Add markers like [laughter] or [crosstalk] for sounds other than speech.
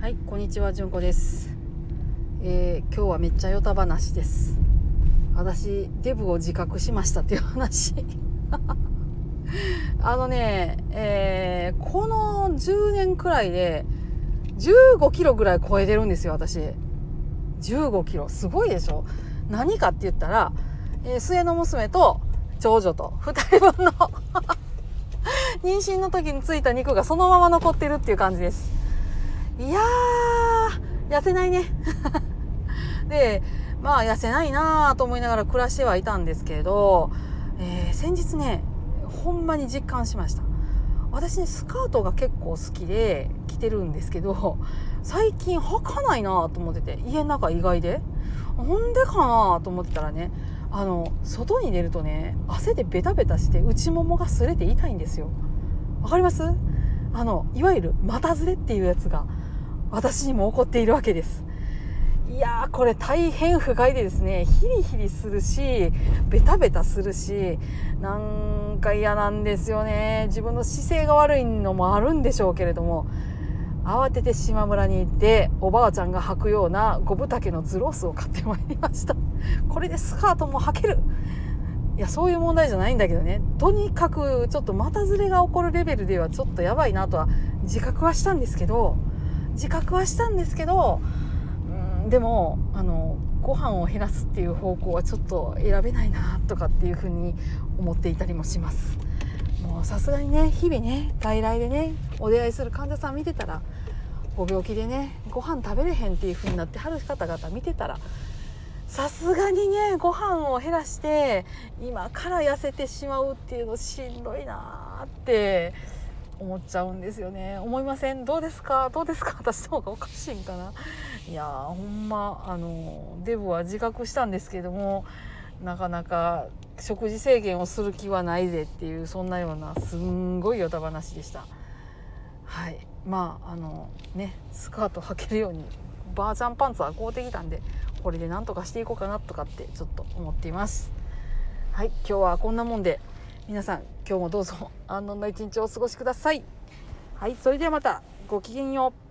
はい、こんにちは、じゅんこです。えー今日はめっちゃヨタ話です。私、デブを自覚しましたっていう話。[laughs] あのね、えーこの10年くらいで15キロぐらい超えてるんですよ、私。15キロ。すごいでしょ？何かって言ったら、えー末の娘と長女と2人分の [laughs] 妊娠の時についた肉がそのまま残ってるっていう感じです。いやー、痩せないね。[laughs] で、まあ痩せないなーと思いながら暮らしてはいたんですけれど、えー先日ね、ほんまに実感しました。私ね、スカートが結構好きで着てるんですけど、最近履かないなと思ってて、家の中意外で。なんでかなと思ってたらね、あの、外に出るとね、汗でベタベタして内ももが擦れて痛いんですよ。わかります？あの、いわゆる股ずれっていうやつが私にも起こっているわけです。いやーこれ大変不快でですね。ヒリヒリするしベタベタするしなんか嫌なんですよね。自分の姿勢が悪いのもあるんでしょうけれども慌てて島村に行っておばあちゃんが履くような五分丈のズロースを買ってまいりました。これでスカートも履ける。いやそういう問題じゃないんだけどね。とにかくちょっと股ずれが起こるレベルではちょっとやばいなとは自覚はしたんですけど自覚はしたんですけどうんでもあのご飯を減らすっていう方向はちょっと選べないなとかっていうふうに思っていたりもします。もうさすがにね日々ね外来でねお出会いする患者さん見てたらご病気でねご飯食べれへんっていうふうになってはる方々見てたらさすがにねご飯を減らして今から痩せてしまうっていうのしんどいなーって思っちゃうんですよね。思いません？どうですか？どうですか？[laughs] 私の方がおかしいんかな？いやーほんまあのデブは自覚したんですけどもなかなか食事制限をする気はないぜっていうそんなようなすんごいヨタ話でした。はい。まああのねスカート履けるようにバージャンパンツは買うてきたんでこれでなんとかしていこうかなとかってちょっと思っています。はい。今日はこんなもんで皆さん今日もどうぞ安穏な一日をお過ごしください。はいそれではまたごきげんよう。